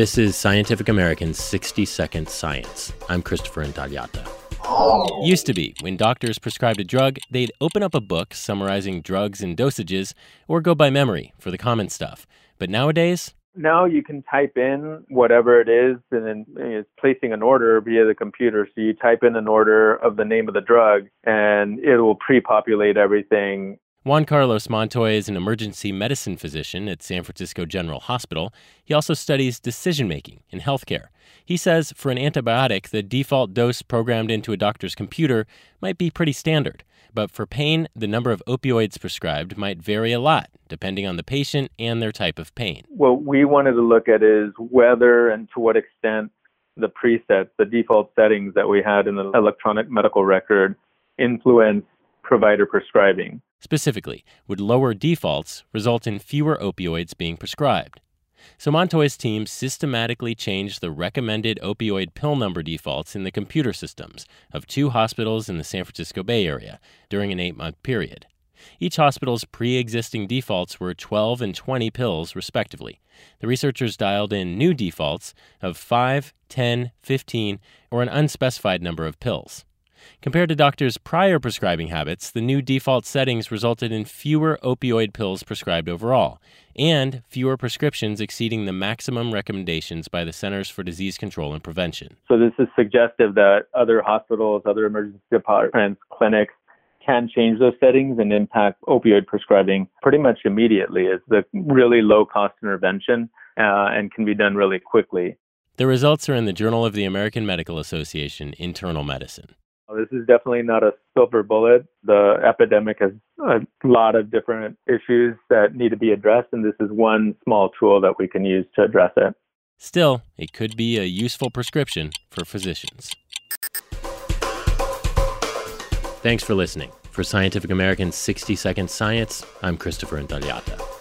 This is Scientific American's 60 Second Science. I'm Christopher Intagliata. Used to be, when doctors prescribed a drug, they'd open up a book summarizing drugs and dosages, or go by memory for the common stuff. But nowadays, now you can type in whatever it is and then it's placing an order via the computer. So you type in an order of the name of the drug and it will pre populate everything Juan Carlos Montoy is an emergency medicine physician at San Francisco General Hospital. He also studies decision making in healthcare. He says for an antibiotic, the default dose programmed into a doctor's computer might be pretty standard. But for pain, the number of opioids prescribed might vary a lot, depending on the patient and their type of pain. What we wanted to look at is whether and to what extent the presets, the default settings that we had in the electronic medical record, influence provider prescribing. Specifically, would lower defaults result in fewer opioids being prescribed? So Montoy's team systematically changed the recommended opioid pill number defaults in the computer systems of two hospitals in the San Francisco Bay Area during an eight month period. Each hospital's pre existing defaults were 12 and 20 pills, respectively. The researchers dialed in new defaults of 5, 10, 15, or an unspecified number of pills. Compared to doctors' prior prescribing habits, the new default settings resulted in fewer opioid pills prescribed overall and fewer prescriptions exceeding the maximum recommendations by the Centers for Disease Control and Prevention. So, this is suggestive that other hospitals, other emergency departments, clinics can change those settings and impact opioid prescribing pretty much immediately. It's a really low cost intervention uh, and can be done really quickly. The results are in the Journal of the American Medical Association Internal Medicine. This is definitely not a silver bullet. The epidemic has a lot of different issues that need to be addressed, and this is one small tool that we can use to address it. Still, it could be a useful prescription for physicians. Thanks for listening. For Scientific American's 60 Second Science, I'm Christopher Intagliata.